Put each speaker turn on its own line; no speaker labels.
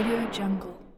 Audio Jungle.